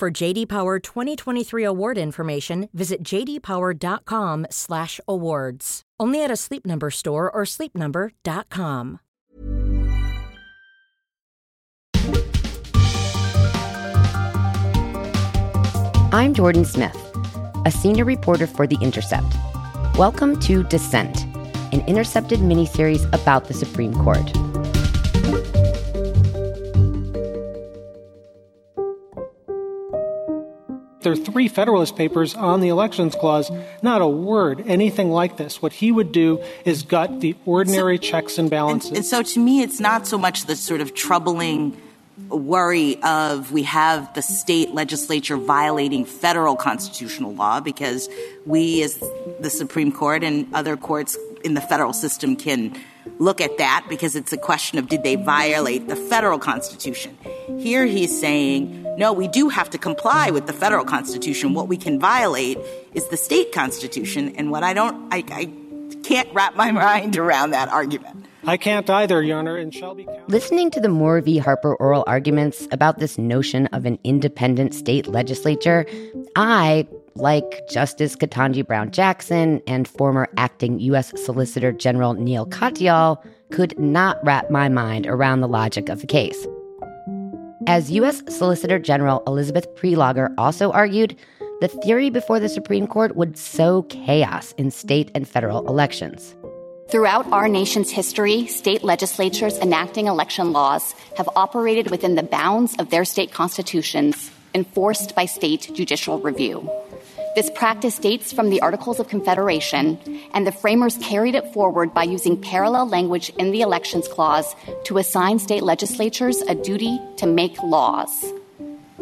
For JD Power 2023 award information, visit jdpower.com/awards. Only at a Sleep Number store or sleepnumber.com. I'm Jordan Smith, a senior reporter for The Intercept. Welcome to Dissent, an intercepted miniseries about the Supreme Court. There are three Federalist Papers on the Elections Clause. Not a word, anything like this. What he would do is gut the ordinary so, checks and balances. And, and so to me, it's not so much the sort of troubling worry of we have the state legislature violating federal constitutional law because we as the Supreme Court and other courts in the federal system can look at that because it's a question of did they violate the federal constitution. Here he's saying, no, we do have to comply with the federal constitution. What we can violate is the state constitution. And what I don't, I, I can't wrap my mind around that argument. I can't either, Your Honor, and Shelby County. Listening to the Moore v. Harper oral arguments about this notion of an independent state legislature, I, like Justice Ketanji Brown Jackson and former acting U.S. Solicitor General Neal Katyal, could not wrap my mind around the logic of the case. As U.S. Solicitor General Elizabeth Prelogar also argued, the theory before the Supreme Court would sow chaos in state and federal elections. Throughout our nation's history, state legislatures enacting election laws have operated within the bounds of their state constitutions, enforced by state judicial review. This practice dates from the Articles of Confederation, and the framers carried it forward by using parallel language in the Elections Clause to assign state legislatures a duty to make laws.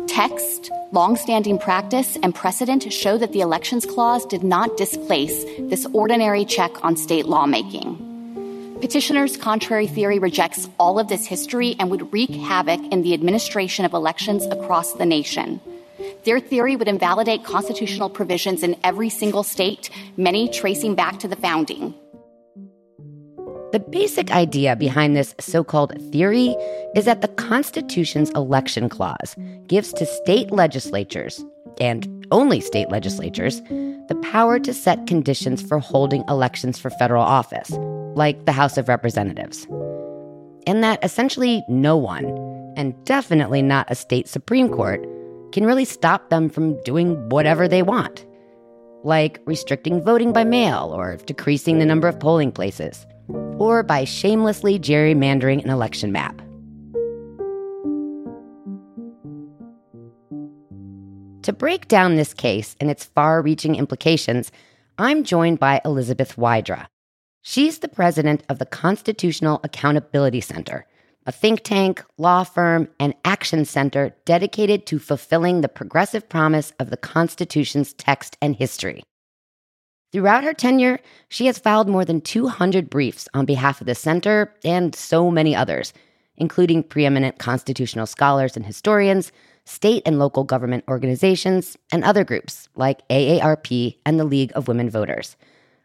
Text, longstanding practice, and precedent show that the Elections Clause did not displace this ordinary check on state lawmaking. Petitioner's contrary theory rejects all of this history and would wreak havoc in the administration of elections across the nation. Their theory would invalidate constitutional provisions in every single state, many tracing back to the founding. The basic idea behind this so called theory is that the Constitution's election clause gives to state legislatures, and only state legislatures, the power to set conditions for holding elections for federal office, like the House of Representatives. And that essentially no one, and definitely not a state Supreme Court, can really stop them from doing whatever they want, like restricting voting by mail or decreasing the number of polling places, or by shamelessly gerrymandering an election map. To break down this case and its far reaching implications, I'm joined by Elizabeth Wydra. She's the president of the Constitutional Accountability Center, a think tank, law firm, and action center dedicated to fulfilling the progressive promise of the Constitution's text and history. Throughout her tenure, she has filed more than 200 briefs on behalf of the center and so many others, including preeminent constitutional scholars and historians, state and local government organizations, and other groups like AARP and the League of Women Voters.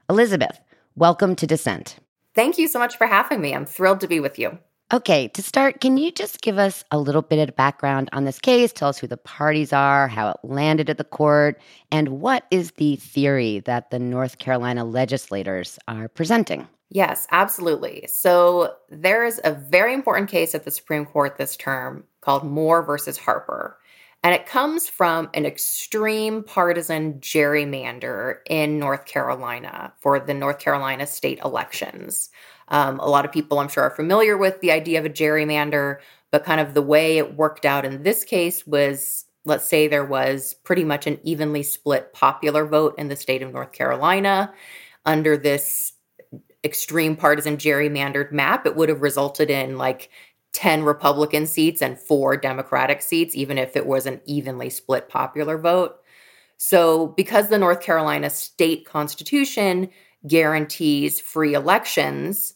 Elizabeth, welcome to Dissent. Thank you so much for having me. I'm thrilled to be with you. Okay, to start, can you just give us a little bit of background on this case? Tell us who the parties are, how it landed at the court, and what is the theory that the North Carolina legislators are presenting? Yes, absolutely. So there is a very important case at the Supreme Court this term called Moore versus Harper. And it comes from an extreme partisan gerrymander in North Carolina for the North Carolina state elections. Um, a lot of people, I'm sure, are familiar with the idea of a gerrymander, but kind of the way it worked out in this case was let's say there was pretty much an evenly split popular vote in the state of North Carolina. Under this extreme partisan gerrymandered map, it would have resulted in like 10 Republican seats and four Democratic seats, even if it was an evenly split popular vote. So, because the North Carolina state constitution guarantees free elections,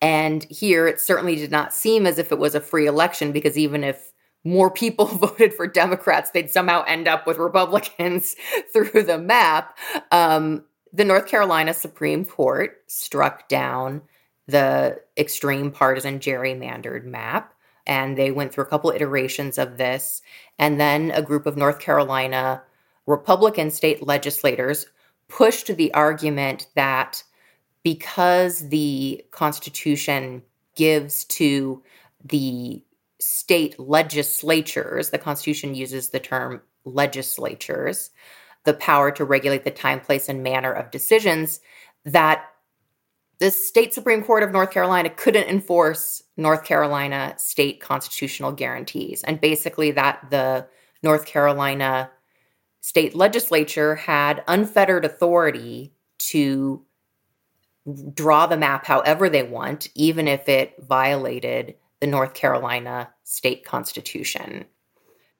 and here it certainly did not seem as if it was a free election because even if more people voted for Democrats, they'd somehow end up with Republicans through the map. Um, the North Carolina Supreme Court struck down the extreme partisan gerrymandered map. And they went through a couple iterations of this. And then a group of North Carolina Republican state legislators pushed the argument that because the Constitution gives to the state legislatures, the Constitution uses the term legislatures, the power to regulate the time, place, and manner of decisions, that the state Supreme Court of North Carolina couldn't enforce North Carolina state constitutional guarantees. And basically, that the North Carolina state legislature had unfettered authority to draw the map however they want, even if it violated the North Carolina state constitution.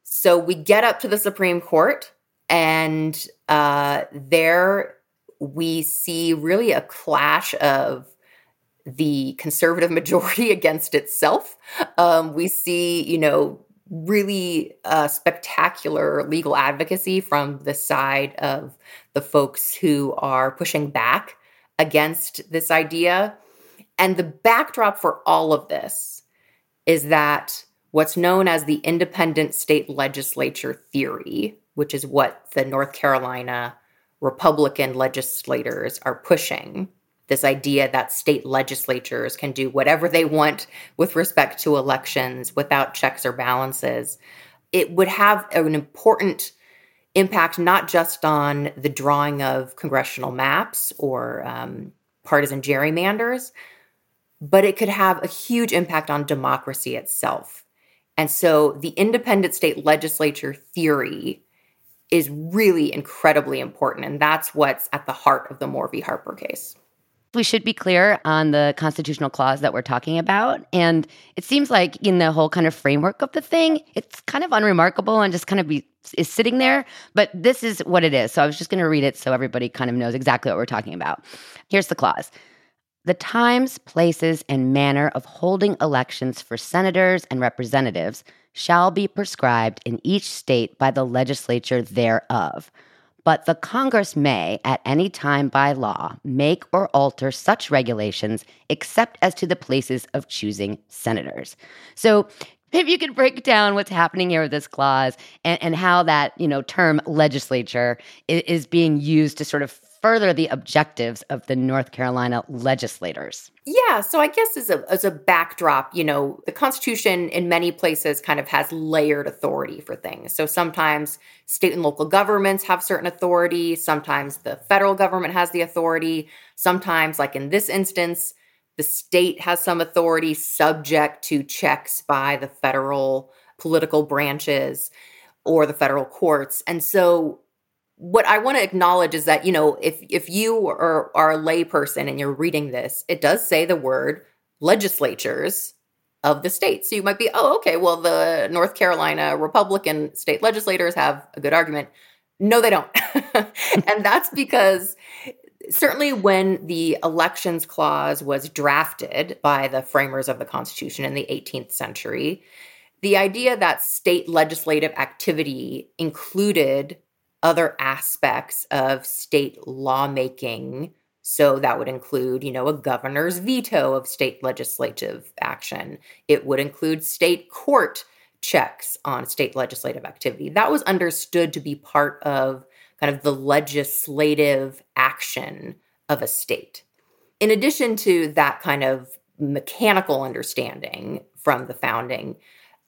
So we get up to the Supreme Court, and uh, there we see really a clash of the conservative majority against itself. Um, we see, you know, really uh, spectacular legal advocacy from the side of the folks who are pushing back against this idea. And the backdrop for all of this is that what's known as the independent state legislature theory, which is what the North Carolina Republican legislators are pushing, this idea that state legislatures can do whatever they want with respect to elections without checks or balances, it would have an important impact not just on the drawing of congressional maps or um, partisan gerrymanders, but it could have a huge impact on democracy itself. And so the independent state legislature theory is really incredibly important. And that's what's at the heart of the Moore v. Harper case we should be clear on the constitutional clause that we're talking about. And it seems like in the whole kind of framework of the thing, it's kind of unremarkable and just kind of be is sitting there. But this is what it is. So I was just going to read it so everybody kind of knows exactly what we're talking about. Here's the clause. The times, places, and manner of holding elections for senators and representatives shall be prescribed in each state by the legislature thereof but the Congress may, at any time by law, make or alter such regulations except as to the places of choosing senators. So if you could break down what's happening here with this clause and, and how that you know term legislature is, is being used to sort of further the objectives of the North Carolina legislators. Yeah, so I guess as a as a backdrop, you know, the Constitution in many places kind of has layered authority for things. So sometimes state and local governments have certain authority, sometimes the federal government has the authority, sometimes like in this instance, the state has some authority subject to checks by the federal political branches or the federal courts. And so what I want to acknowledge is that, you know, if if you are, are a layperson and you're reading this, it does say the word legislatures of the state. So you might be, oh, okay, well, the North Carolina Republican state legislators have a good argument. No, they don't. and that's because certainly when the elections clause was drafted by the framers of the Constitution in the 18th century, the idea that state legislative activity included other aspects of state lawmaking. So that would include, you know, a governor's veto of state legislative action. It would include state court checks on state legislative activity. That was understood to be part of kind of the legislative action of a state. In addition to that kind of mechanical understanding from the founding,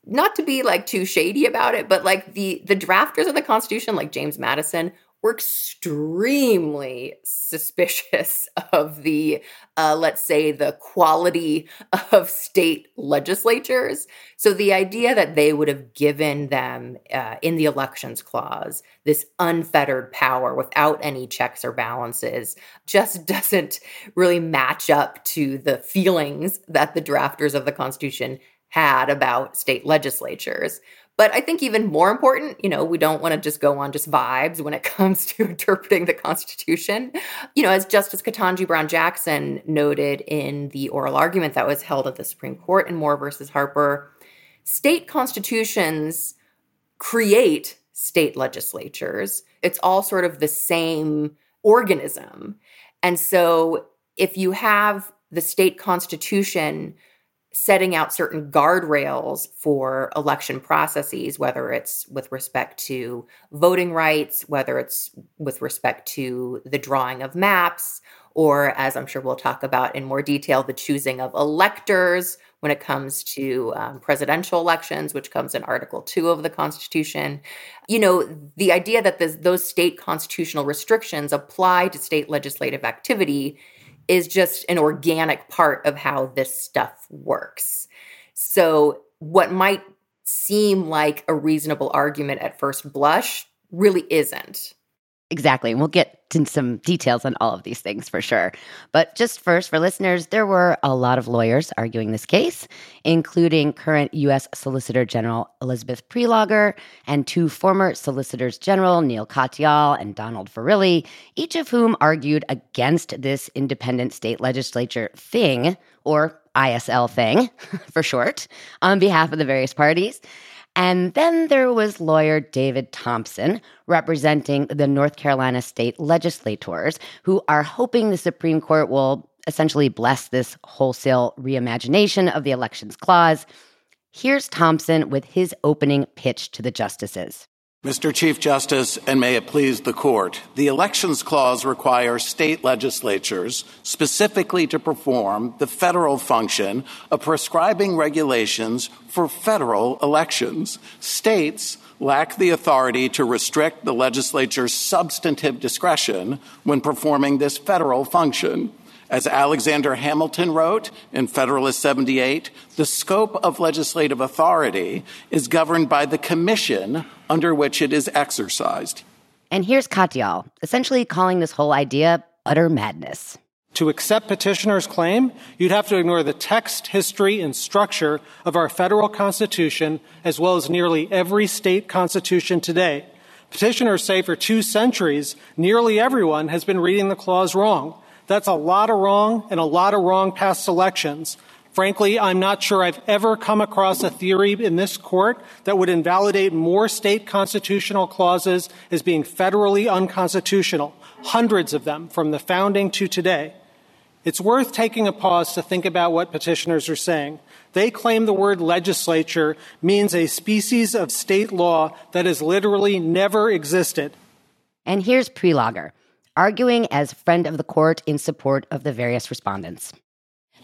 not to be like too shady about it, but like the the drafters of the Constitution, like James Madison, were extremely suspicious of the, uh, let's say, the quality of state legislatures. So the idea that they would have given them uh, in the elections clause this unfettered power without any checks or balances just doesn't really match up to the feelings that the drafters of the Constitution had about state legislatures. But I think even more important, you know, we don't want to just go on just vibes when it comes to interpreting the Constitution. You know, as Justice Ketanji Brown Jackson noted in the oral argument that was held at the Supreme Court in Moore versus Harper, state constitutions create state legislatures. It's all sort of the same organism. And so if you have the state constitution setting out certain guardrails for election processes, whether it's with respect to voting rights, whether it's with respect to the drawing of maps, or as I'm sure we'll talk about in more detail, the choosing of electors when it comes to um, presidential elections, which comes in Article 2 of the Constitution. You know, the idea that this, those state constitutional restrictions apply to state legislative activity is just an organic part of how this stuff works. So, what might seem like a reasonable argument at first blush really isn't. Exactly. And we'll get into some details on all of these things for sure. But just first, for listeners, there were a lot of lawyers arguing this case, including current U.S. Solicitor General Elizabeth Prelogar and two former Solicitors General, Neal Katyal and Donald Verrilli, each of whom argued against this independent state legislature thing, or ISL thing for short, on behalf of the various parties. And then there was lawyer David Thompson representing the North Carolina state legislators who are hoping the Supreme Court will essentially bless this wholesale reimagination of the Elections Clause. Here's Thompson with his opening pitch to the justices. Mr. Chief Justice, and may it please the Court, the Elections Clause requires state legislatures specifically to perform the federal function of prescribing regulations for federal elections. States lack the authority to restrict the legislature's substantive discretion when performing this federal function. As Alexander Hamilton wrote in Federalist 78, the scope of legislative authority is governed by the commission under which it is exercised. And here's Katyal, essentially calling this whole idea utter madness. To accept petitioner's claim, you'd have to ignore the text, history, and structure of our federal constitution, as well as nearly every state constitution today. Petitioners say for two centuries, nearly everyone has been reading the clause wrong. That's a lot of wrong and a lot of wrong past elections. Frankly, I'm not sure I've ever come across a theory in this court that would invalidate more state constitutional clauses as being federally unconstitutional, hundreds of them from the founding to today. It's worth taking a pause to think about what petitioners are saying. They claim the word legislature means a species of state law that has literally never existed. And here's Prelogar arguing as friend of the court in support of the various respondents.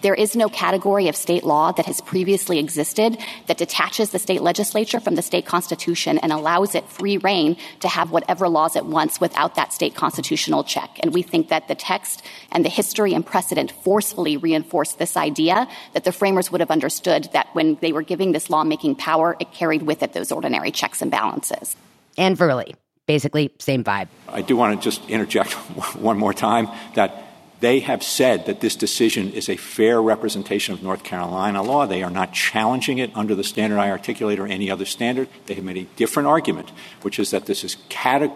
There is no category of state law that has previously existed that detaches the state legislature from the state constitution and allows it free rein to have whatever laws it wants without that state constitutional check. And we think that the text and the history and precedent forcefully reinforce this idea that the framers would have understood that when they were giving this lawmaking power, it carried with it those ordinary checks and balances. And Verrilli, basically same vibe. I do want to just interject one more time that they have said that this decision is a fair representation of North Carolina law. They are not challenging it under the standard I articulate or any other standard. They have made a different argument, which is that this is,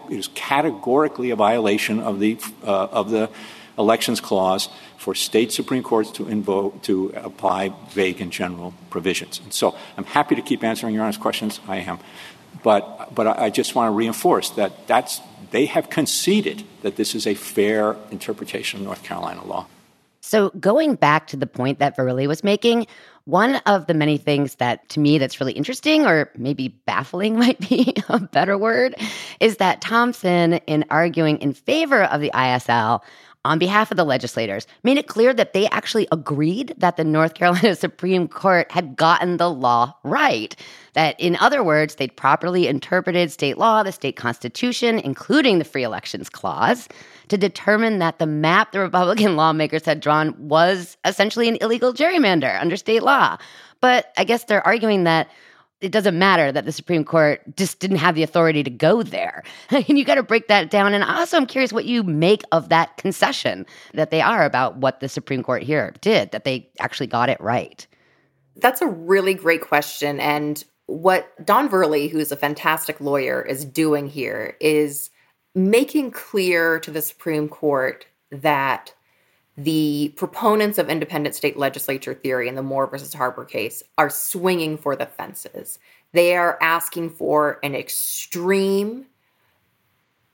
is categorically a violation of the, uh, of the elections clause for state supreme courts to invoke to apply vague and general provisions. And so I'm happy to keep answering your honest questions. I am. But, but I just want to reinforce that that's they have conceded that this is a fair interpretation of North Carolina law. So, going back to the point that Verrilli was making, one of the many things that to me that's really interesting, or maybe baffling might be a better word, is that Thompson, in arguing in favor of the ISL, on behalf of the legislators, made it clear that they actually agreed that the North Carolina Supreme Court had gotten the law right. That, in other words, they'd properly interpreted state law, the state constitution, including the Free Elections Clause, to determine that the map the Republican lawmakers had drawn was essentially an illegal gerrymander under state law. But I guess they're arguing that it doesn't matter that the Supreme Court just didn't have the authority to go there. and you got to break that down. And also, I'm curious what you make of that concession that they are about what the Supreme Court here did, that they actually got it right. That's a really great question. And what Don Verrilli, who's a fantastic lawyer, is doing here is making clear to the Supreme Court that the proponents of independent state legislature theory in the Moore versus Harper case are swinging for the fences. They are asking for an extreme,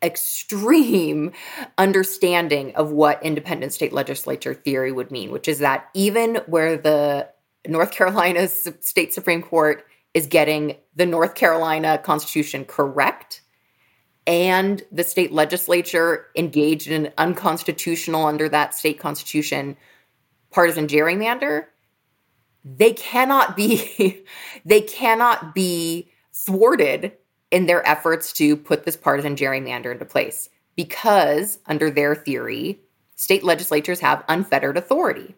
extreme understanding of what independent state legislature theory would mean, which is that even where the North Carolina State Supreme Court is getting the North Carolina Constitution correct, and the state legislature engaged in an unconstitutional under that state constitution partisan gerrymander they cannot be they cannot be thwarted in their efforts to put this partisan gerrymander into place because under their theory state legislatures have unfettered authority.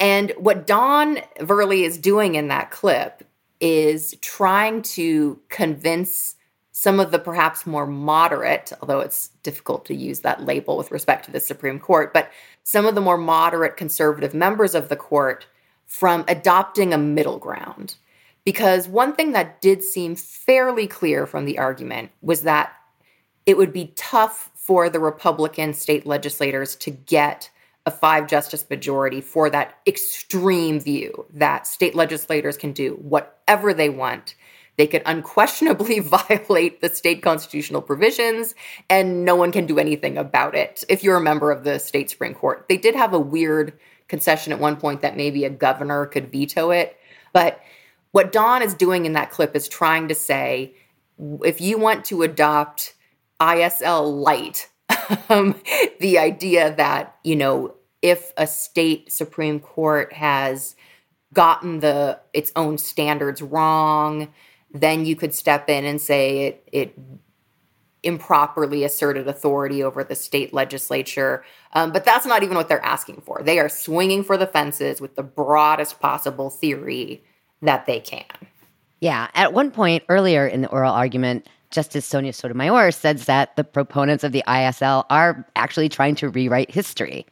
And what don verrilli is doing in that clip is trying to convince some of the perhaps more moderate, although it's difficult to use that label with respect to the Supreme Court, but some of the more moderate conservative members of the court from adopting a middle ground. Because one thing that did seem fairly clear from the argument was that it would be tough for the Republican state legislators to get a five justice majority for that extreme view that state legislators can do whatever they want they could unquestionably violate the state constitutional provisions, and no one can do anything about it if you're a member of the state Supreme Court. They did have a weird concession at one point that maybe a governor could veto it. But what Don is doing in that clip is trying to say if you want to adopt ISL light, um, the idea that, you know, if a state Supreme Court has gotten the its own standards wrong, then you could step in and say it, it improperly asserted authority over the state legislature. Um, but that's not even what they're asking for. They are swinging for the fences with the broadest possible theory that they can. Yeah. At one point earlier in the oral argument, Justice Sonia Sotomayor says that the proponents of the ISL are actually trying to rewrite history.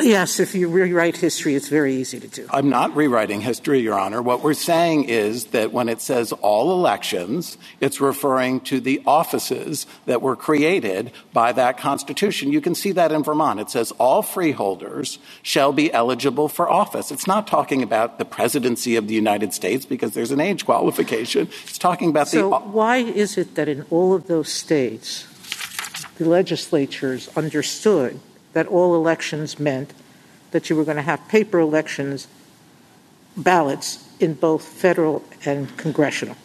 Yes, if you rewrite history, it's very easy to do. I'm not rewriting history, Your Honor. What we're saying is that when it says all elections, it's referring to the offices that were created by that Constitution. You can see that in Vermont. It says all freeholders shall be eligible for office. It's not talking about the presidency of the United States because there's an age qualification. It's talking about so the. So, why is it that in all of those states, the legislatures understood that all elections meant that you were going to have paper elections, ballots in both federal and congressional.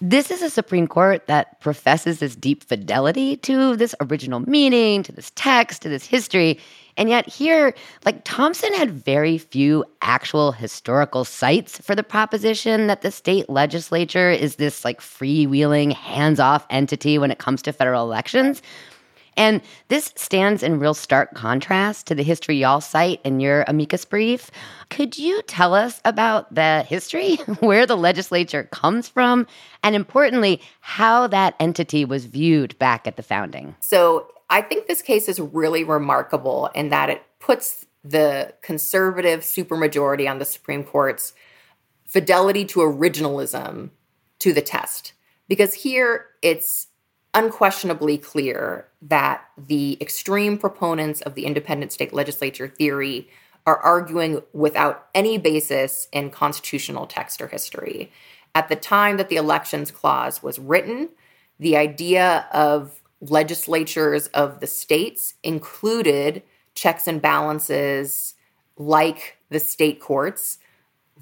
This is a Supreme Court that professes this deep fidelity to this original meaning, to this text, to this history. And yet, here, like Thompson had very few actual historical cites for the proposition that the state legislature is this like freewheeling, hands off entity when it comes to federal elections. And this stands in real stark contrast to the history y'all cite in your amicus brief. Could you tell us about the history, where the legislature comes from, and importantly, how that entity was viewed back at the founding? So I think this case is really remarkable in that it puts the conservative supermajority on the Supreme Court's fidelity to originalism to the test. Because here it's unquestionably clear that the extreme proponents of the independent state legislature theory are arguing without any basis in constitutional text or history. At the time that the Elections Clause was written, the idea of legislatures of the states included checks and balances like the state courts,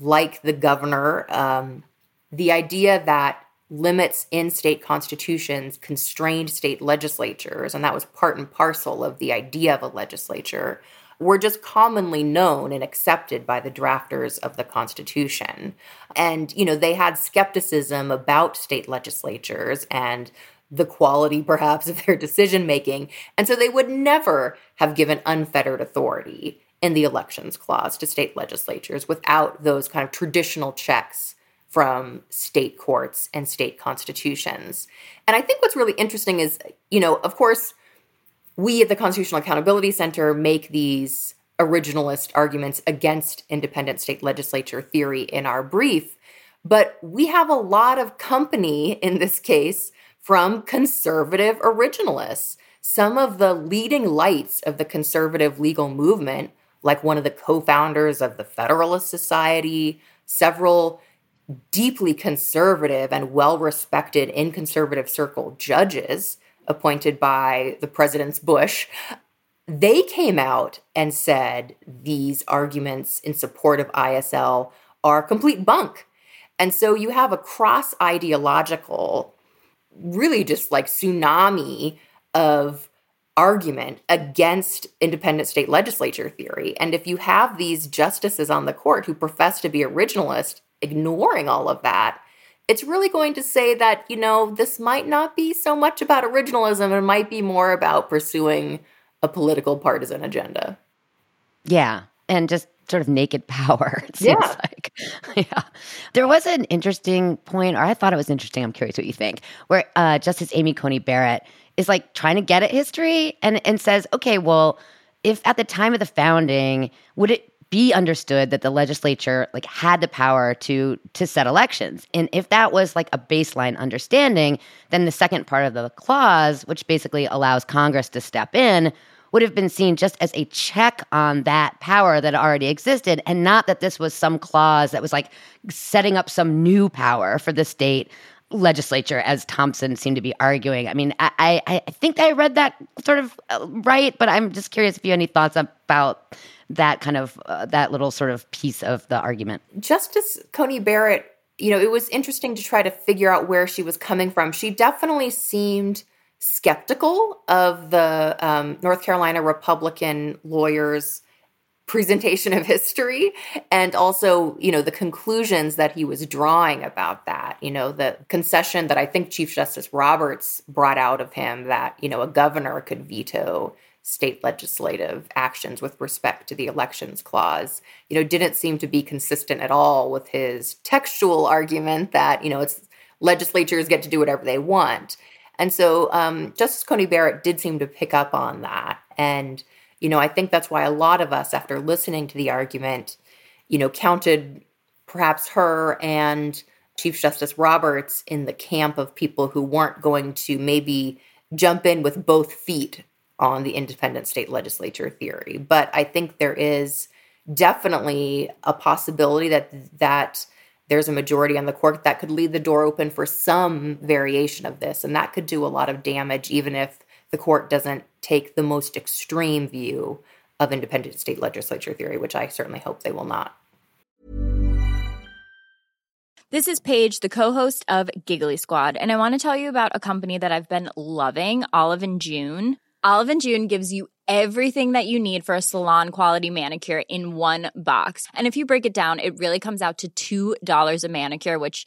like the governor. Um, the idea that limits in state constitutions constrained state legislatures, and that was part and parcel of the idea of a legislature, were just commonly known and accepted by the drafters of the Constitution. And, you know, they had skepticism about state legislatures and the quality, perhaps, of their decision making. And so they would never have given unfettered authority in the elections clause to state legislatures without those kind of traditional checks from state courts and state constitutions. And I think what's really interesting is, you know, of course, we at the Constitutional Accountability Center make these originalist arguments against independent state legislature theory in our brief. But we have a lot of company in this case from conservative originalists. Some of the leading lights of the conservative legal movement, like one of the co founders of the Federalist Society, several deeply conservative and well respected in conservative circle judges appointed by the president's Bush, they came out and said these arguments in support of ISL are complete bunk. And so you have a cross ideological, really just like tsunami of argument against independent state legislature theory. And if you have these justices on the court who profess to be originalist ignoring all of that, it's really going to say that, you know, this might not be so much about originalism, it might be more about pursuing a political partisan agenda. Yeah. And just sort of naked power. It seems yeah. like. yeah. There was an interesting point, or I thought it was interesting. I'm curious what you think, where uh, Justice Amy Coney Barrett is like trying to get at history and, and says, okay, well, if at the time of the founding, would it be understood that the legislature like had the power to to set elections. And if that was like a baseline understanding then the second part of the clause which basically allows congress to step in would have been seen just as a check on that power that already existed and not that this was some clause that was like setting up some new power for the state legislature as thompson seemed to be arguing i mean i i, I think i read that sort of uh, right but i'm just curious if you have any thoughts about that kind of uh, that little sort of piece of the argument. Justice Coney Barrett, you know, it was interesting to try to figure out where she was coming from. She definitely seemed skeptical of the um, North Carolina Republican lawyers presentation of history and also you know the conclusions that he was drawing about that you know the concession that i think chief justice roberts brought out of him that you know a governor could veto state legislative actions with respect to the elections clause you know didn't seem to be consistent at all with his textual argument that you know it's legislatures get to do whatever they want. And so um, justice coney barrett did seem to pick up on that. And you know i think that's why a lot of us after listening to the argument you know counted perhaps her and chief justice roberts in the camp of people who weren't going to maybe jump in with both feet on the independent state legislature theory. But I think there is definitely a possibility that that there's a majority on the court that could leave the door open for some variation of this and that could do a lot of damage even if the court doesn't take the most extreme view of independent state legislature theory which i certainly hope they will not this is paige the co-host of giggly squad and i want to tell you about a company that i've been loving olive and june Olive and June gives you everything that you need for a salon quality manicure in one box. And if you break it down, it really comes out to $2 a manicure, which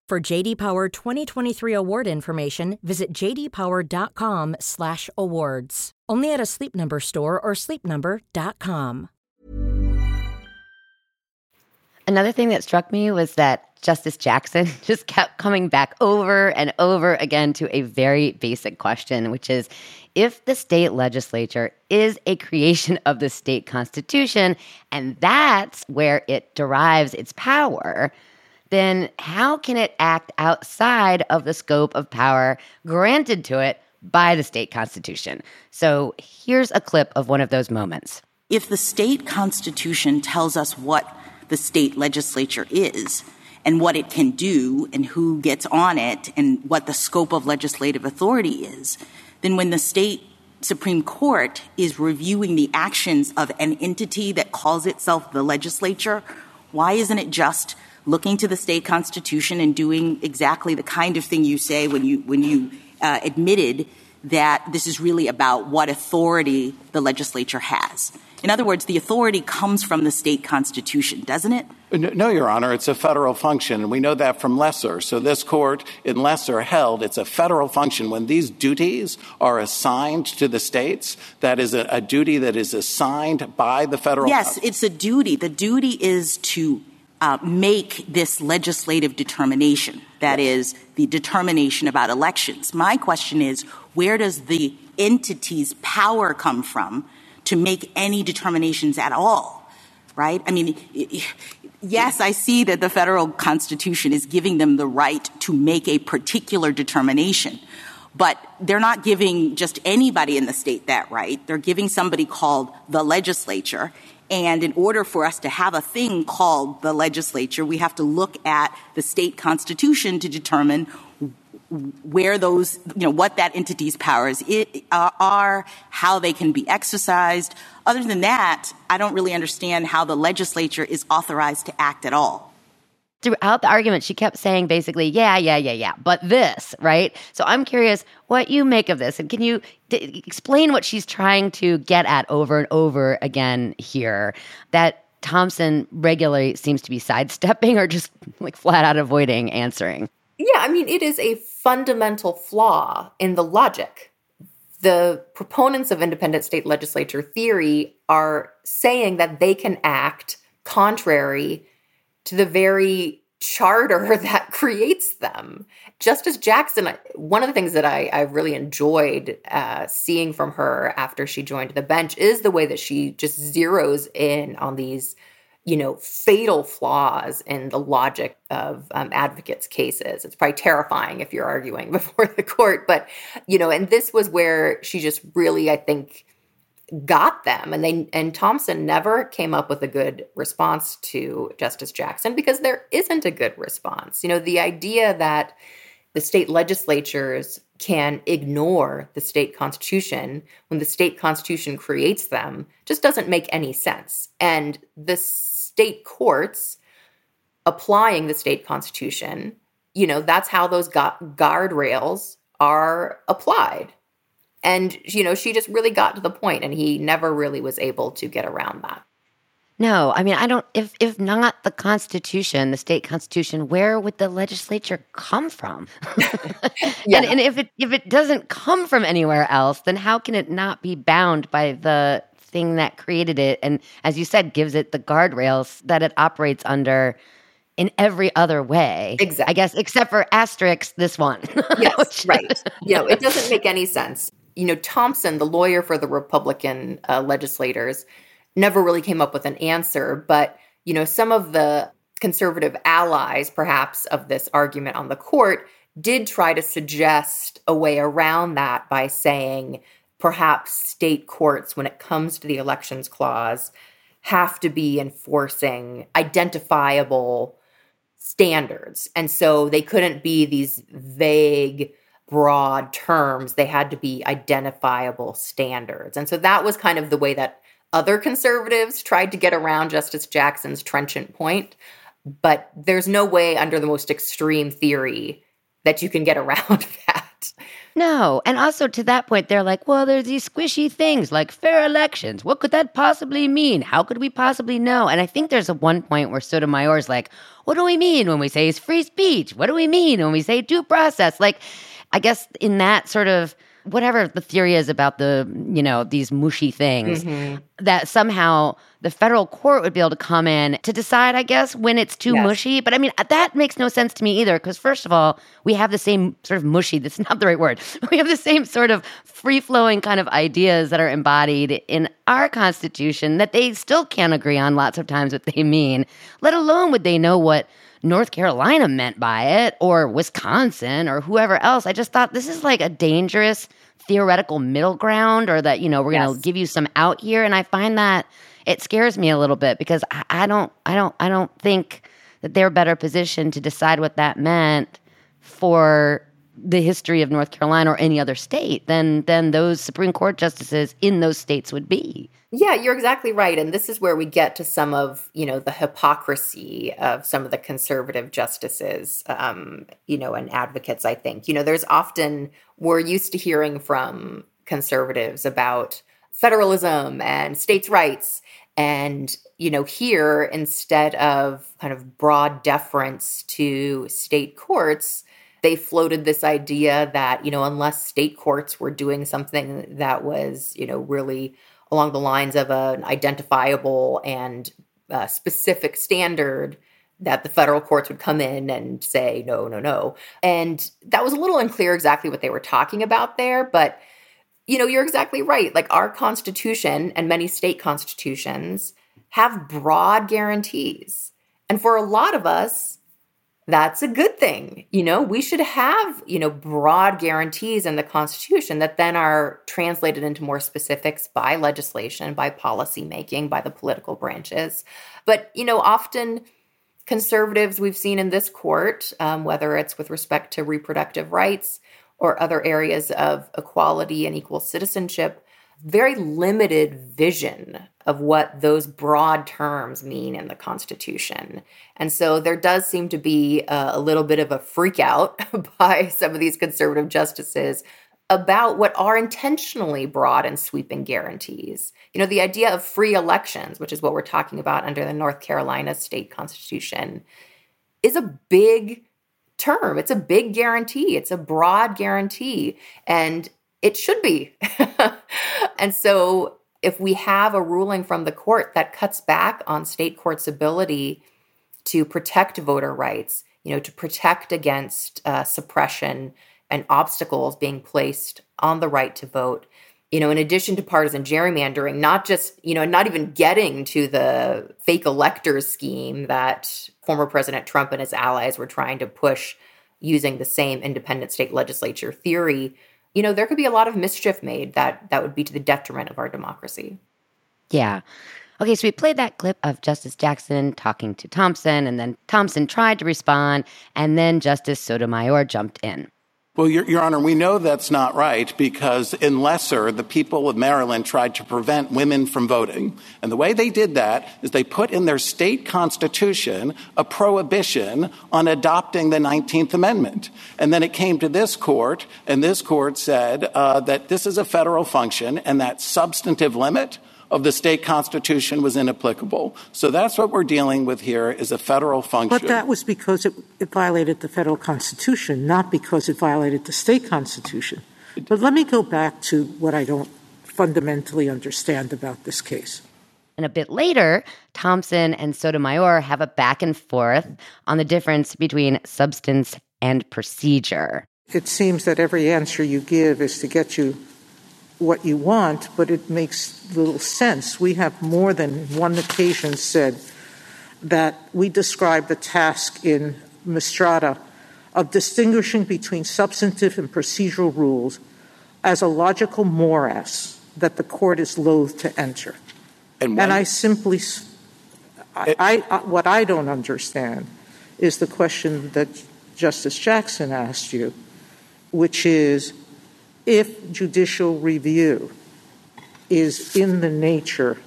For JD Power 2023 award information, visit jdpower.com/awards. Only at a Sleep Number store or sleepnumber.com. Another thing that struck me was that Justice Jackson just kept coming back over and over again to a very basic question, which is if the state legislature is a creation of the state constitution, and that's where it derives its power, then how can it act outside of the scope of power granted to it by the state constitution. So here's a clip of one of those moments. If the state constitution tells us what the state legislature is and what it can do and who gets on it and what the scope of legislative authority is, then when the state Supreme Court is reviewing the actions of an entity that calls itself the legislature, why isn't it just looking to the state constitution and doing exactly the kind of thing you say when you when you uh, admitted that this is really about what authority the legislature has? In other words, the authority comes from the state constitution, doesn't it? No, Your Honor, it's a federal function, and we know that from Leser. So this court in Leser held it's a federal function. When these duties are assigned to the states, that is a, a duty that is assigned by the federal. Yes, it's a duty. The duty is to Uh, make this legislative determination. That is the determination about elections. My question is, where does the entity's power come from to make any determinations at all, right? I mean, yes, I see that the federal constitution is giving them the right to make a particular determination, but they're not giving just anybody in the state that right. They're giving somebody called the legislature. And in order for us to have a thing called the legislature, we have to look at the state constitution to determine where those, you know, what that entity's powers are, how they can be exercised. Other than that, I don't really understand how the legislature is authorized to act at all. Throughout the argument, she kept saying basically, yeah, yeah, yeah, yeah, but this, right? So I'm curious what you make of this. And can you d- explain what she's trying to get at over and over again here? That Thompson regularly seems to be sidestepping or just like flat out avoiding answering. Yeah, I mean, it is a fundamental flaw in the logic. The proponents of independent state legislature theory are saying that they can act contrary to the very charter that creates them. Justice Jackson, one of the things that I, I really enjoyed uh, seeing from her after she joined the bench is the way that she just zeroes in on these you know, fatal flaws in the logic of um, advocates' cases. It's probably terrifying if you're arguing before the court, but you know, and this was where she just really, I think, got them. And they and Thompson never came up with a good response to Justice Jackson because there isn't a good response. You know, the idea that the state legislatures can ignore the state constitution when the state constitution creates them just doesn't make any sense. And the state courts applying the state constitution, you know, that's how those gu- guardrails are applied. And, you know, she just really got to the point and he never really was able to get around that. No, I mean, I don't. If if not the Constitution, the state constitution, where would the legislature come from? yeah. and, and if it if it doesn't come from anywhere else, then how can it not be bound by the thing that created it? And as you said, gives it the guardrails that it operates under in every other way. Exactly. I guess, except for asterisk this one. yes, right. You know, it doesn't make any sense. You know, Thompson, the lawyer for the Republican uh, legislators never really came up with an answer. But, you know, some of the conservative allies, perhaps, of this argument on the court did try to suggest a way around that by saying perhaps state courts, when it comes to the elections clause, have to be enforcing identifiable standards. And so they couldn't be these vague, broad terms. They had to be identifiable standards. And so that was kind of the way that other conservatives tried to get around Justice Jackson's trenchant point, but there's no way under the most extreme theory that you can get around that. No. And also to that point, they're like, well, there's these squishy things like fair elections. What could that possibly mean? How could we possibly know? And I think there's a one point where Sotomayor's like, what do we mean when we say free speech? What do we mean when we say due process? Like, I guess in that sort of whatever the theory is about the you know these mushy things mm-hmm. that somehow the federal court would be able to come in to decide i guess when it's too yes. mushy but i mean that makes no sense to me either because first of all we have the same sort of mushy that's not the right word we have the same sort of free flowing kind of ideas that are embodied in our constitution that they still can't agree on lots of times what they mean let alone would they know what North Carolina meant by it or Wisconsin or whoever else. I just thought this is like a dangerous theoretical middle ground or that, you know, we're going to give you some out here. And I find that it scares me a little bit because I, I don't, I don't, I don't think that they're better positioned to decide what that meant for the history of North Carolina or any other state than than those Supreme Court justices in those states would be. Yeah, you're exactly right. And this is where we get to some of, you know, the hypocrisy of some of the conservative justices, um, you know, and advocates, I think. You know, there's often, we're used to hearing from conservatives about federalism and states' rights. And, you know, here, instead of kind of broad deference to state courts, they floated this idea that, you know, unless state courts were doing something that was, you know, really along the lines of an identifiable and uh, specific standard, that the federal courts would come in and say, no, no, no. And that was a little unclear exactly what they were talking about there. But, you know, you're exactly right. Like our Constitution and many state constitutions have broad guarantees. And for a lot of us, that's a good thing. You know, we should have, you know, broad guarantees in the Constitution that then are translated into more specifics by legislation, by policy making, by the political branches. But, you know, often conservatives we've seen in this court, um, whether it's with respect to reproductive rights or other areas of equality and equal citizenship, very limited vision of what those broad terms mean in the Constitution. And so there does seem to be a, a little bit of a freak out by some of these conservative justices about what are intentionally broad and sweeping guarantees. You know, the idea of free elections, which is what we're talking about under the North Carolina state constitution, is a big term. It's a big guarantee. It's a broad guarantee. And it should be. and so if we have a ruling from the court that cuts back on state courts' ability to protect voter rights, you know, to protect against uh, suppression and obstacles being placed on the right to vote, you know, in addition to partisan gerrymandering, not just, you know, not even getting to the fake electors scheme that former President Trump and his allies were trying to push using the same independent state legislature theory you know, there could be a lot of mischief made that that would be to the detriment of our democracy. Yeah. Okay, so we played that clip of Justice Jackson talking to Thompson, and then Thompson tried to respond, and then Justice Sotomayor jumped in. Well, Your, Your, Honor, we know that's not right because in Leser, the people of Maryland tried to prevent women from voting. And the way they did that is they put in their state constitution a prohibition on adopting the 19th Amendment. And then it came to this court, and this court said uh, that this is a federal function and that substantive limit of the state constitution was inapplicable. So that's what we're dealing with here is a federal function. But that was because it, it violated the federal constitution, not because it violated the state constitution. But let me go back to what I don't fundamentally understand about this case. And a bit later, Thompson and Sotomayor have a back and forth on the difference between substance and procedure. It seems that every answer you give is to get you what you want, but it makes little sense. We have more than one occasion said that we describe the task in Mistrada of distinguishing between substantive and procedural rules as a logical morass that the court is loath to enter. And, and I simply, I, I, what I don't understand is the question that Justice Jackson asked you, which is if judicial review is in the nature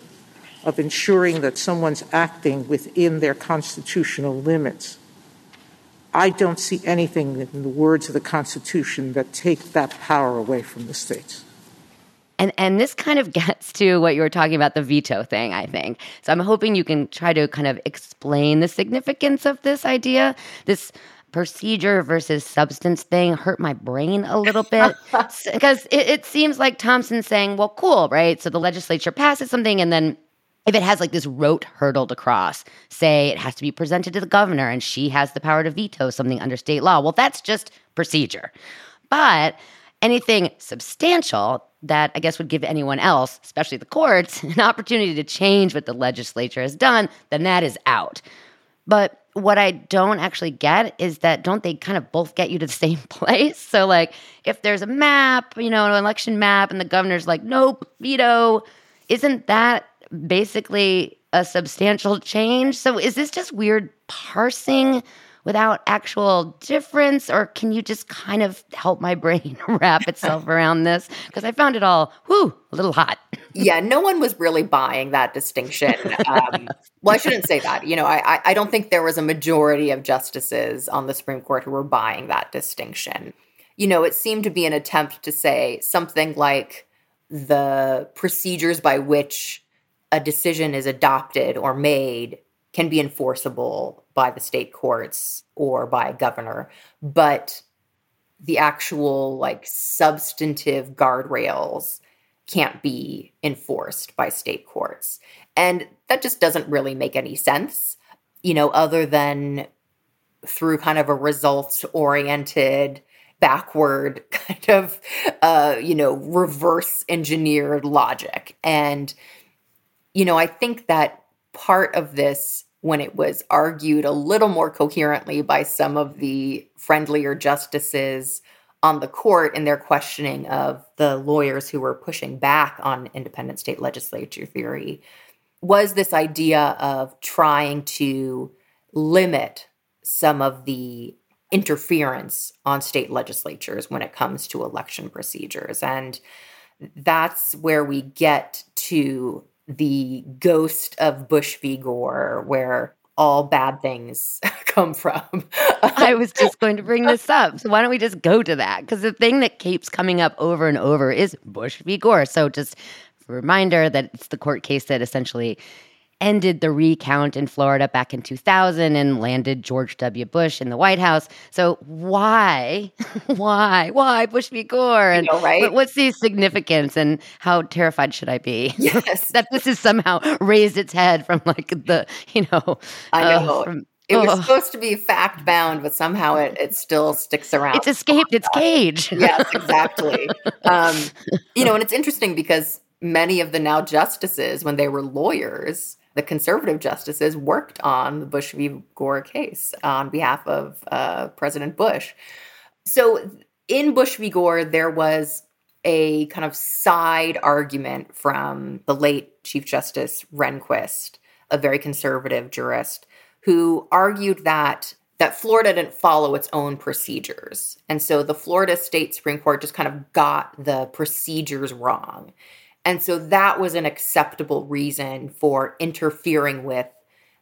of ensuring that someone's acting within their constitutional limits, I don't see anything in the words of the Constitution that take that power away from the states. And and this kind of gets to what you were talking about the veto thing, I think. So I'm hoping you can try to kind of explain the significance of this idea, this procedure versus substance thing hurt my brain a little bit because it, it, seems like Thompson's saying, well, cool, right? So the legislature passes something and then if it has like this rote hurdle to cross, say it has to be presented to the governor and she has the power to veto something under state law, well, that's just procedure. But anything substantial that I guess would give anyone else, especially the courts, an opportunity to change what the legislature has done, then that is out. But what I don't actually get is that don't they kind of both get you to the same place? So, like, if there's a map, you know, an election map, and the governor's like, nope, veto, isn't that basically a substantial change? So, is this just weird parsing without actual difference? Or can you just kind of help my brain wrap itself around this? Because I found it all, whew, a little hot. yeah, no one was really buying that distinction. Um, well, I shouldn't say that. You know, I, I don't think there was a majority of justices on the Supreme Court who were buying that distinction. You know, it seemed to be an attempt to say something like the procedures by which a decision is adopted or made can be enforceable by the state courts or by a governor, but the actual like substantive guardrails can't be enforced by state courts. And that just doesn't really make any sense, you know, other than through kind of a results oriented backward kind of uh you know reverse engineered logic and you know i think that part of this when it was argued a little more coherently by some of the friendlier justices on the court in their questioning of the lawyers who were pushing back on independent state legislature theory was this idea of trying to limit some of the interference on state legislatures when it comes to election procedures. And that's where we get to the ghost of Bush v. Gore, where all bad things come from. I was just going to bring this up. So why don't we just go to that? Because the thing that keeps coming up over and over is Bush v. Gore. So just a reminder that it's the court case that essentially ended the recount in Florida back in 2000 and landed George W. Bush in the White House. So why, why, why Bush v. Gore? And know, right? what's the significance and how terrified should I be? Yes. that this has somehow raised its head from like the, you know. I know. Uh, from, it was oh. supposed to be fact bound, but somehow it, it still sticks around. It's escaped its cage. yes, exactly. um, you know, and it's interesting because many of the now justices, when they were lawyers, the conservative justices worked on the Bush v. Gore case on behalf of uh, President Bush. So in Bush v. Gore, there was a kind of side argument from the late Chief Justice Rehnquist, a very conservative jurist, who argued that that Florida didn't follow its own procedures. And so the Florida State Supreme Court just kind of got the procedures wrong. And so that was an acceptable reason for interfering with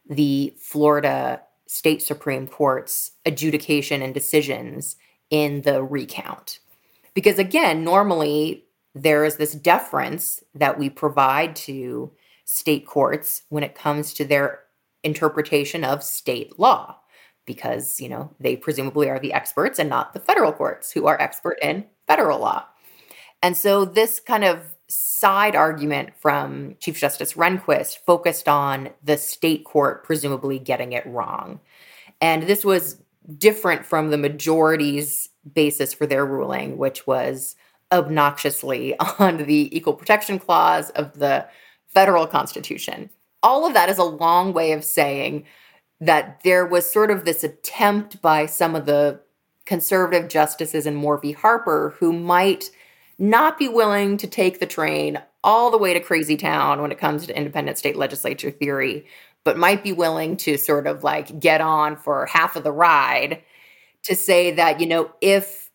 the Florida State Supreme Court's adjudication and decisions in the recount. Because again, normally there is this deference that we provide to state courts when it comes to their interpretation of state law because, you know, they presumably are the experts and not the federal courts who are expert in federal law. And so this kind of side argument from Chief Justice Rehnquist focused on the state court presumably getting it wrong. And this was different from the majority's basis for their ruling, which was obnoxiously on the Equal Protection Clause of the federal Constitution. All of that is a long way of saying that there was sort of this attempt by some of the conservative justices in v. Harper who might not be willing to take the train all the way to crazy town when it comes to independent state legislature theory, but might be willing to sort of like get on for half of the ride to say that, you know, if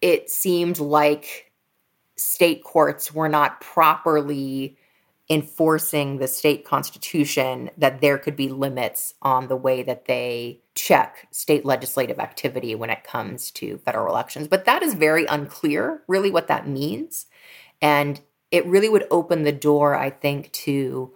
it seemed like state courts were not properly enforcing the state constitution that there could be limits on the way that they check state legislative activity when it comes to federal elections. But that is very unclear, really, what that means. And it really would open the door, I think, to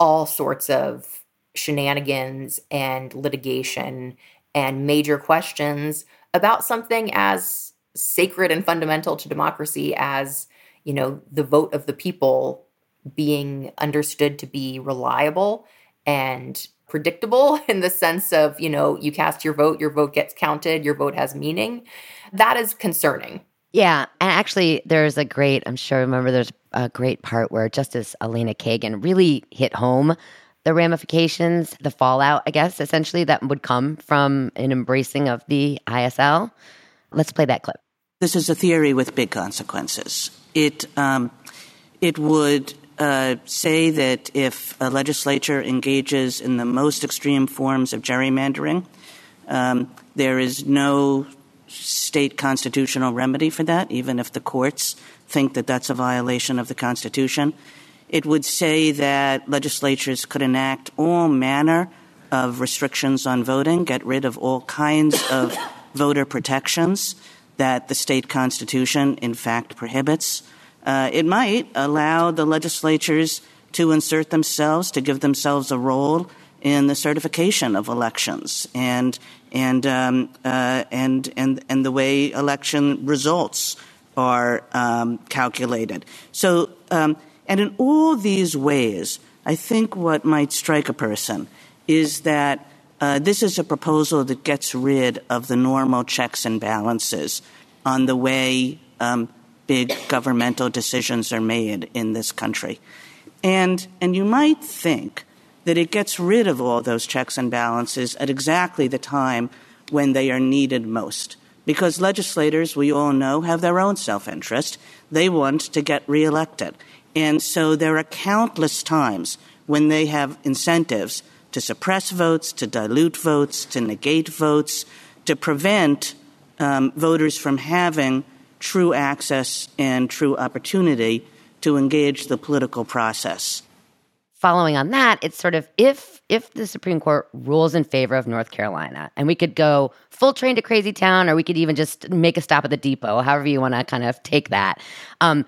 all sorts of shenanigans and litigation and major questions about something as sacred and fundamental to democracy as you know the vote of the people being understood to be reliable and predictable in the sense of, you know, you cast your vote, your vote gets counted, your vote has meaning. That is concerning. Yeah. And actually, there's a great, I'm sure, remember, there's a great part where Justice Elena Kagan really hit home the ramifications, the fallout, I guess, essentially, that would come from an embracing of the ISL? Let's play that clip. This is a theory with big consequences. It, um, it would say that if a legislature engages in the most extreme forms of gerrymandering, um, there is no state constitutional remedy for that, even if the courts think that that's a violation of the Constitution. It would say that legislatures could enact all manner of restrictions on voting, get rid of all kinds of voter protections that the state constitution, in fact, prohibits. Uh, it might allow the legislatures to insert themselves, to give themselves a role in the certification of elections and and um, uh, and and and the way election results are um, calculated. So um, and in all these ways, I think what might strike a person is that uh, this is a proposal that gets rid of the normal checks and balances on the way um, big governmental decisions are made in this country. And, and you might think that it gets rid of all those checks and balances at exactly the time when they are needed most. Because legislators, we all know, have their own self interest. They want to get reelected. And so there are countless times when they have incentives to suppress votes, to dilute votes, to negate votes, to prevent um, voters from having true access and true opportunity to engage the political process. Following on that, it's sort of if if the Supreme Court rules in favor of North Carolina, and we could go full train to Crazy Town, or we could even just make a stop at the depot, however you want to kind of take that. Um,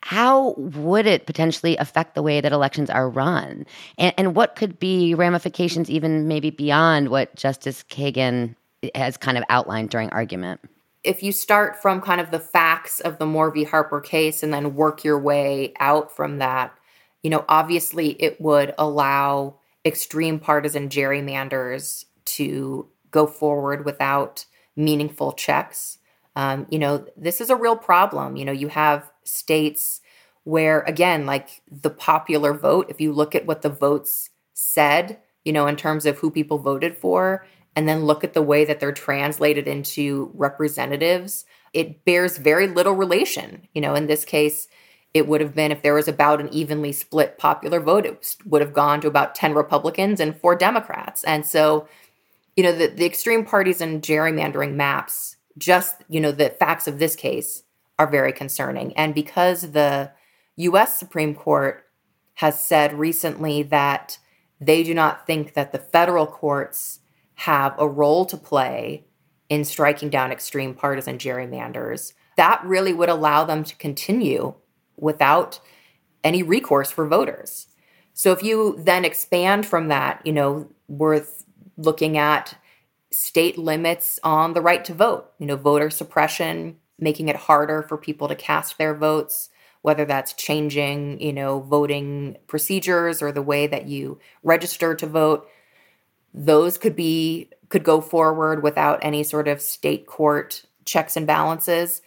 how would it potentially affect the way that elections are run? And, and what could be ramifications, even maybe beyond what Justice Kagan has kind of outlined during argument? If you start from kind of the facts of the Moore. Harper case and then work your way out from that, you know, obviously it would allow extreme partisan gerrymanders to go forward without meaningful checks. Um, you know, this is a real problem. You know, you have states where, again, like the popular vote, if you look at what the votes said, you know, in terms of who people voted for, and then look at the way that they're translated into representatives, it bears very little relation. You know, in this case, it would have been if there was about an evenly split popular vote, it would have gone to about 10 Republicans and four Democrats. And so, you know, the, the extreme parties and gerrymandering maps, just, you know, the facts of this case are very concerning. And because the US Supreme Court has said recently that they do not think that the federal courts have a role to play in striking down extreme partisan gerrymanders, that really would allow them to continue without any recourse for voters. So if you then expand from that, you know, worth looking at state limits on the right to vote, you know, voter suppression, making it harder for people to cast their votes, whether that's changing, you know, voting procedures or the way that you register to vote. Those could be could go forward without any sort of state court checks and balances.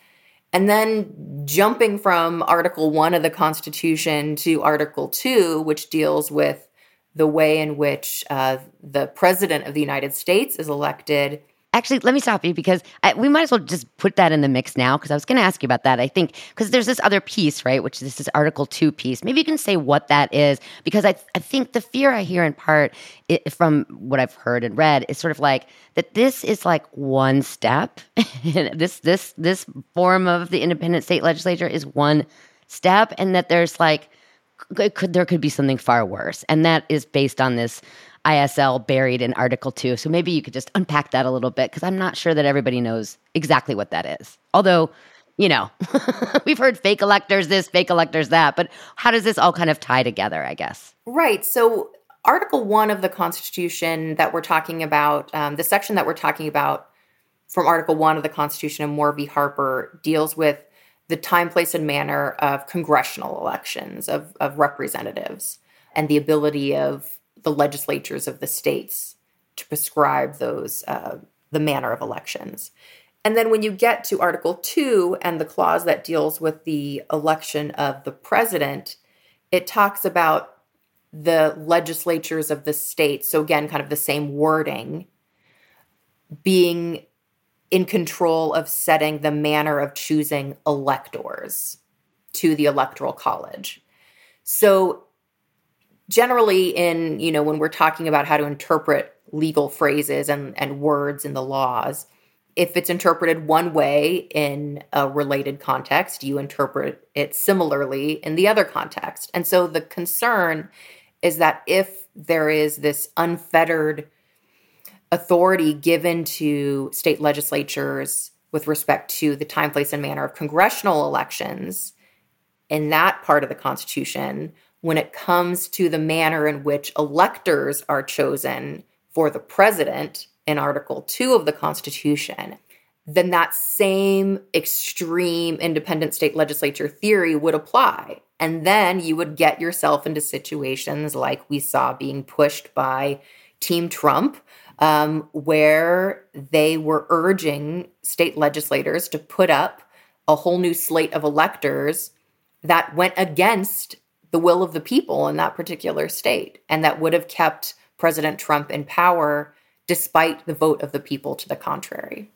And then jumping from Article 1 of the Constitution to Article 2, which deals with the way in which uh, the President of the United States is elected Actually, let me stop you because I, we might as well just put that in the mix now because I was going to ask you about that. I think because there's this other piece, right, which this is Article 2 piece. Maybe you can say what that is because I, I think the fear I hear in part it, from what I've heard and read is sort of like that this is like one step. this this this form of the independent state legislature is one step and that there's like could there could be something far worse and that is based on this ISL buried in Article 2. So maybe you could just unpack that a little bit because I'm not sure that everybody knows exactly what that is. Although, you know, we've heard fake electors this, fake electors that, but how does this all kind of tie together, I guess? Right. So, Article 1 of the Constitution that we're talking about, um, the section that we're talking about from Article 1 of the Constitution of Moore v. Harper deals with the time, place, and manner of congressional elections, of, of representatives, and the ability of the legislatures of the states to prescribe those uh, the manner of elections. And then when you get to Article 2 and the clause that deals with the election of the president, it talks about the legislatures of the state, so again, kind of the same wording, being in control of setting the manner of choosing electors to the electoral college. So generally in, you know, when we're talking about how to interpret legal phrases and, and words in the laws, if it's interpreted one way in a related context, you interpret it similarly in the other context. And so the concern is that if there is this unfettered authority given to state legislatures with respect to the time, place, and manner of congressional elections in that part of the Constitution, when it comes to the manner in which electors are chosen for the president in Article 2 of the Constitution, then that same extreme independent state legislature theory would apply. And then you would get yourself into situations like we saw being pushed by Team Trump, um, where they were urging state legislators to put up a whole new slate of electors that went against the will of the people in that particular state and that would have kept President Trump in power despite the vote of the people to the contrary.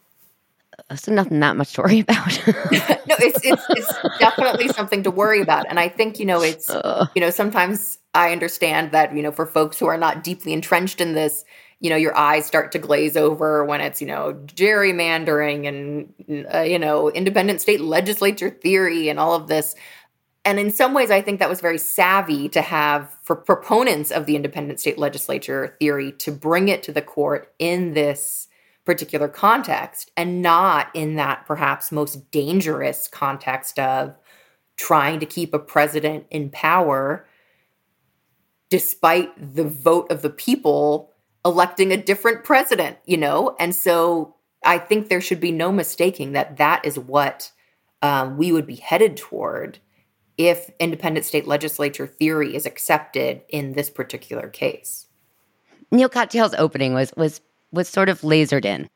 So nothing that much to worry about. no, it's, it's it's definitely something to worry about, and I think you know it's you know sometimes I understand that you know for folks who are not deeply entrenched in this, you know your eyes start to glaze over when it's you know gerrymandering and uh, you know independent state legislature theory and all of this. And in some ways, I think that was very savvy to have for proponents of the independent state legislature theory to bring it to the court in this particular context and not in that perhaps most dangerous context of trying to keep a president in power despite the vote of the people electing a different president, you know? And so I think there should be no mistaking that that is what um, we would be headed toward if independent state legislature theory is accepted in this particular case. Neal Katyal's opening was was was sort of lasered in.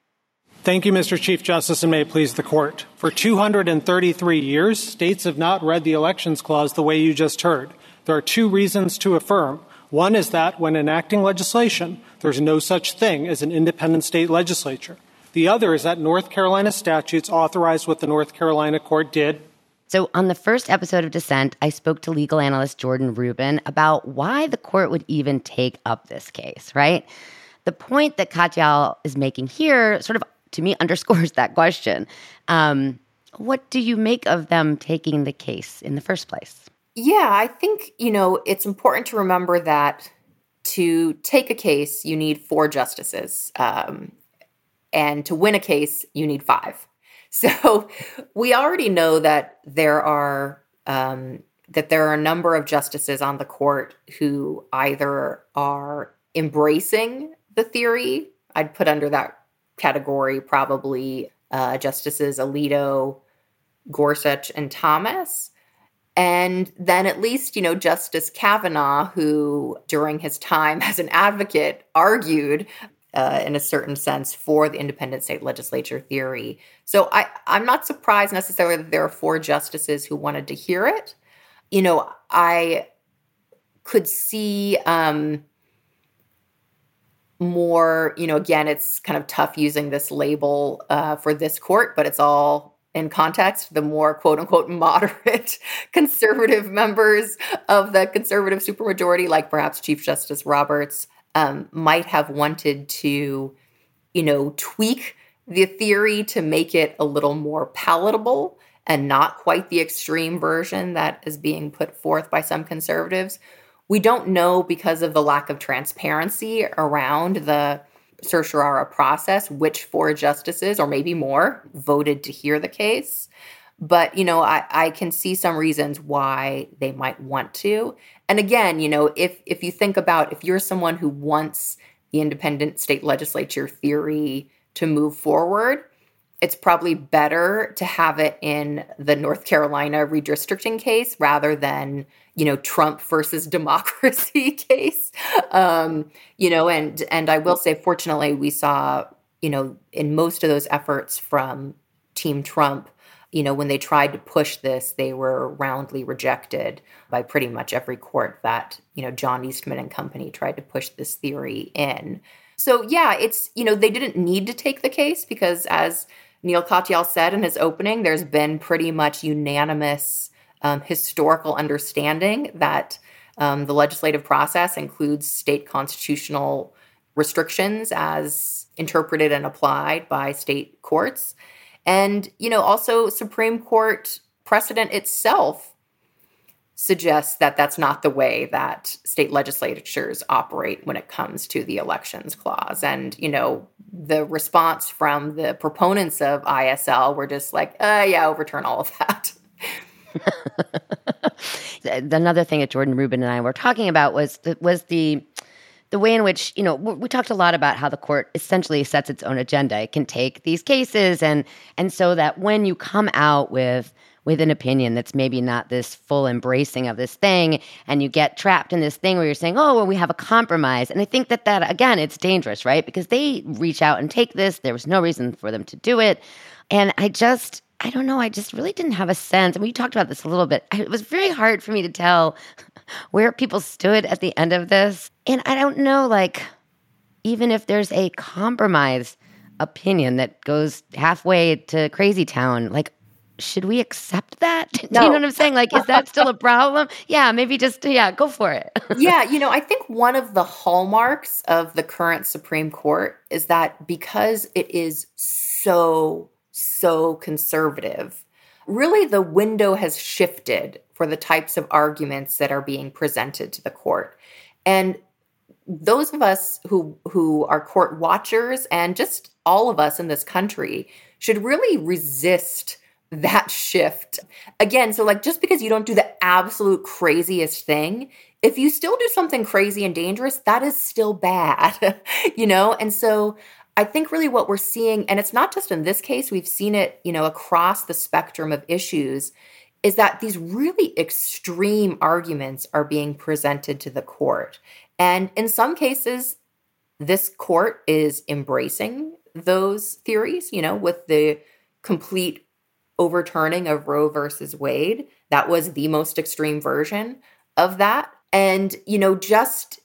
Thank you, Mr. Chief Justice, and may it please the court. For 233 years, states have not read the elections clause the way you just heard. There are two reasons to affirm. One is that when enacting legislation, there's no such thing as an independent state legislature. The other is that North Carolina statutes authorize what the North Carolina court did so, on the first episode of Dissent, I spoke to legal analyst Jordan Rubin about why the court would even take up this case, right? The point that Katyal is making here sort of, to me, underscores that question. Um, what do you make of them taking the case in the first place? Yeah, I think, you know, it's important to remember that to take a case, you need four justices. Um, and to win a case, you need five. So we already know that there are um, that there are a number of justices on the court who either are embracing the theory. I'd put under that category probably uh, Justices Alito, Gorsuch, and Thomas. And then at least, you know, Justice Kavanaugh, who during his time as an advocate argued uh, in a certain sense for the independent state legislature theory. So I, I'm not surprised necessarily that there are four justices who wanted to hear it. You know, I could see um, more, you know, again, it's kind of tough using this label uh, for this court, but it's all in context. The more quote unquote moderate conservative members of the conservative supermajority, like perhaps Chief Justice Roberts, um, might have wanted to, you know, tweak the theory to make it a little more palatable and not quite the extreme version that is being put forth by some conservatives. We don't know because of the lack of transparency around the certiorari process which four justices, or maybe more, voted to hear the case. But, you know, I, I can see some reasons why they might want to. And again, you know, if if you think about if you're someone who wants the independent state legislature theory to move forward, it's probably better to have it in the North Carolina redistricting case rather than you know Trump versus democracy case. Um, you know, and and I will say, fortunately, we saw you know in most of those efforts from Team Trump you know, when they tried to push this, they were roundly rejected by pretty much every court that, you know, John Eastman and company tried to push this theory in. So, yeah, it's, you know, they didn't need to take the case because, as Neal Katyal said in his opening, there's been pretty much unanimous um, historical understanding that um, the legislative process includes state constitutional restrictions as interpreted and applied by state courts. And, you know, also Supreme Court precedent itself suggests that that's not the way that state legislatures operate when it comes to the elections clause. And, you know, the response from the proponents of ISL were just like, uh, yeah, overturn all of that. Another thing that Jordan Rubin and I were talking about was the, was the the way in which you know we talked a lot about how the court essentially sets its own agenda. It can take these cases and and so that when you come out with with an opinion that's maybe not this full embracing of this thing and you get trapped in this thing where you're saying oh well we have a compromise and i think that that again it's dangerous right because they reach out and take this there was no reason for them to do it and i just I don't know. I just really didn't have a sense. And we talked about this a little bit. It was very hard for me to tell where people stood at the end of this. And I don't know, like, even if there's a compromise opinion that goes halfway to crazy town, like, should we accept that? Do no. you know what I'm saying? Like, is that still a problem? Yeah, maybe just, yeah, go for it. yeah, you know, I think one of the hallmarks of the current Supreme Court is that because it is so so conservative, really the window has shifted for the types of arguments that are being presented to the court. And those of us who who are court watchers and just all of us in this country should really resist that shift. Again, so like just because you don't do the absolute craziest thing, if you still do something crazy and dangerous, that is still bad, you know? And so I think really what we're seeing, and it's not just in this case, we've seen it, you know, across the spectrum of issues, is that these really extreme arguments are being presented to the court. And in some cases, this court is embracing those theories, you know, with the complete overturning of Roe versus Wade. That was the most extreme version of that. And, you know, just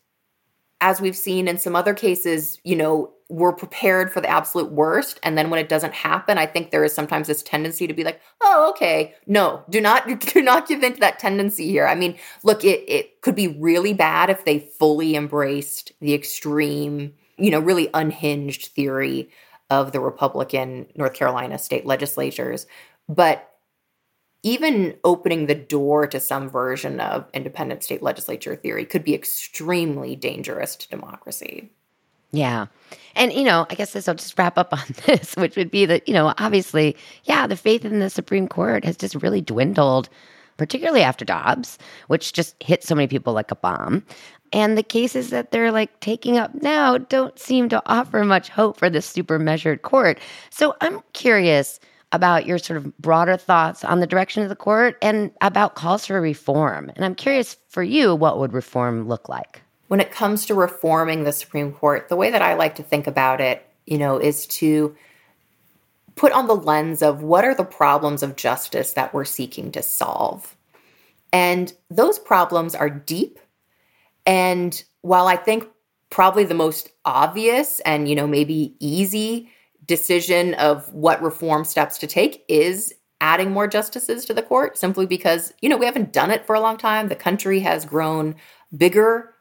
as we've seen in some other cases, you know, we're prepared for the absolute worst and then when it doesn't happen i think there is sometimes this tendency to be like oh okay no do not do not give in to that tendency here i mean look it, it could be really bad if they fully embraced the extreme you know really unhinged theory of the republican north carolina state legislatures but even opening the door to some version of independent state legislature theory could be extremely dangerous to democracy yeah. And, you know, I guess this will just wrap up on this, which would be that, you know, obviously, yeah, the faith in the Supreme Court has just really dwindled, particularly after Dobbs, which just hit so many people like a bomb. And the cases that they're like taking up now don't seem to offer much hope for this super measured court. So I'm curious about your sort of broader thoughts on the direction of the court and about calls for reform. And I'm curious for you, what would reform look like? when it comes to reforming the Supreme Court, the way that I like to think about it, you know, is to put on the lens of what are the problems of justice that we're seeking to solve. And those problems are deep. And while I think probably the most obvious and, you know, maybe easy decision of what reform steps to take is adding more justices to the court simply because, you know, we haven't done it for a long time. The country has grown bigger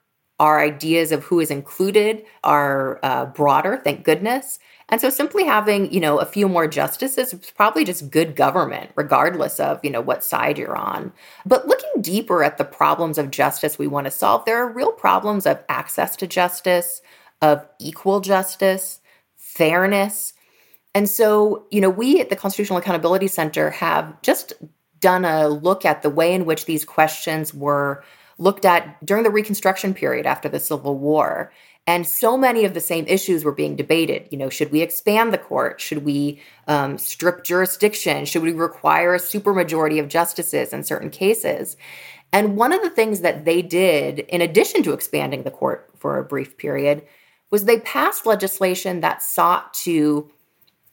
our ideas of who is included are uh, broader, thank goodness. And so simply having, you know, a few more justices is probably just good government, regardless of, you know, what side you're on. But looking deeper at the problems of justice we want to solve, there are real problems of access to justice, of equal justice, fairness. And so, you know, we at the Constitutional Accountability Center have just done a look at the way in which these questions were looked at during the Reconstruction period after the Civil War. And so many of the same issues were being debated. You know, should we expand the court? Should we um, strip jurisdiction? Should we require a supermajority of justices in certain cases? And one of the things that they did, in addition to expanding the court for a brief period, was they passed legislation that sought to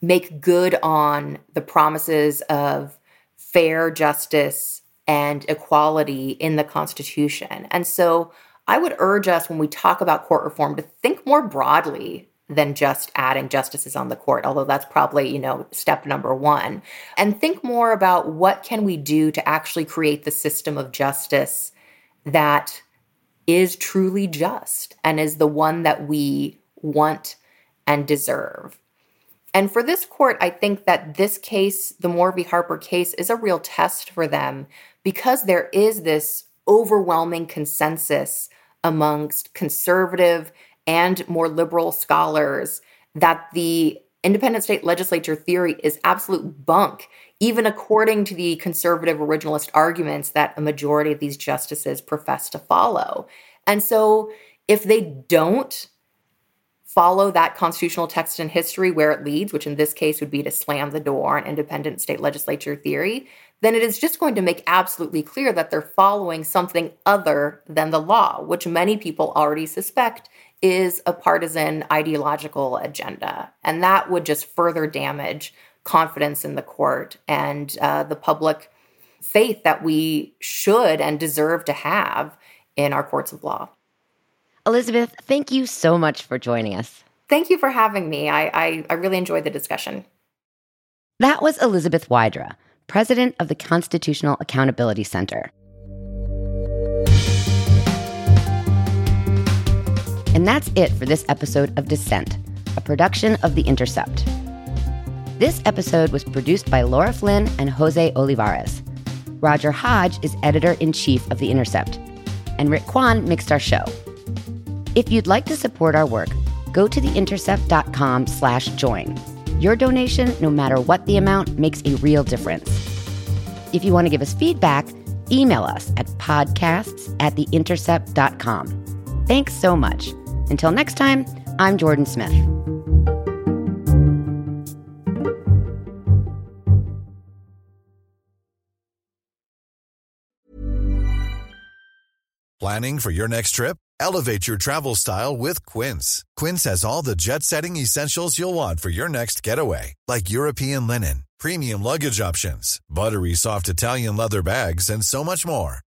make good on the promises of fair justice and equality in the Constitution. And so I would urge us when we talk about court reform to think more broadly than just adding justices on the court although that's probably you know step number 1 and think more about what can we do to actually create the system of justice that is truly just and is the one that we want and deserve and for this court, I think that this case, the Moore. Harper case, is a real test for them because there is this overwhelming consensus amongst conservative and more liberal scholars that the independent state legislature theory is absolute bunk, even according to the conservative originalist arguments that a majority of these justices profess to follow. And so if they don't follow that constitutional text and history where it leads, which in this case would be to slam the door on independent state legislature theory, then it is just going to make absolutely clear that they're following something other than the law, which many people already suspect is a partisan ideological agenda. And that would just further damage confidence in the court and uh, the public faith that we should and deserve to have in our courts of law. Elizabeth, thank you so much for joining us. Thank you for having me. I, I, I really enjoyed the discussion. That was Elizabeth Wydra, president of the Constitutional Accountability Center. And that's it for this episode of Dissent, a production of The Intercept. This episode was produced by Laura Flynn and Jose Olivares. Roger Hodge is editor in chief of The Intercept, and Rick Kwan mixed our show. If you'd like to support our work, go to theintercept.com slash join. Your donation, no matter what the amount, makes a real difference. If you want to give us feedback, email us at podcasts at theintercept.com. Thanks so much. Until next time, I'm Jordan Smith. Planning for your next trip? Elevate your travel style with Quince. Quince has all the jet setting essentials you'll want for your next getaway, like European linen, premium luggage options, buttery soft Italian leather bags, and so much more.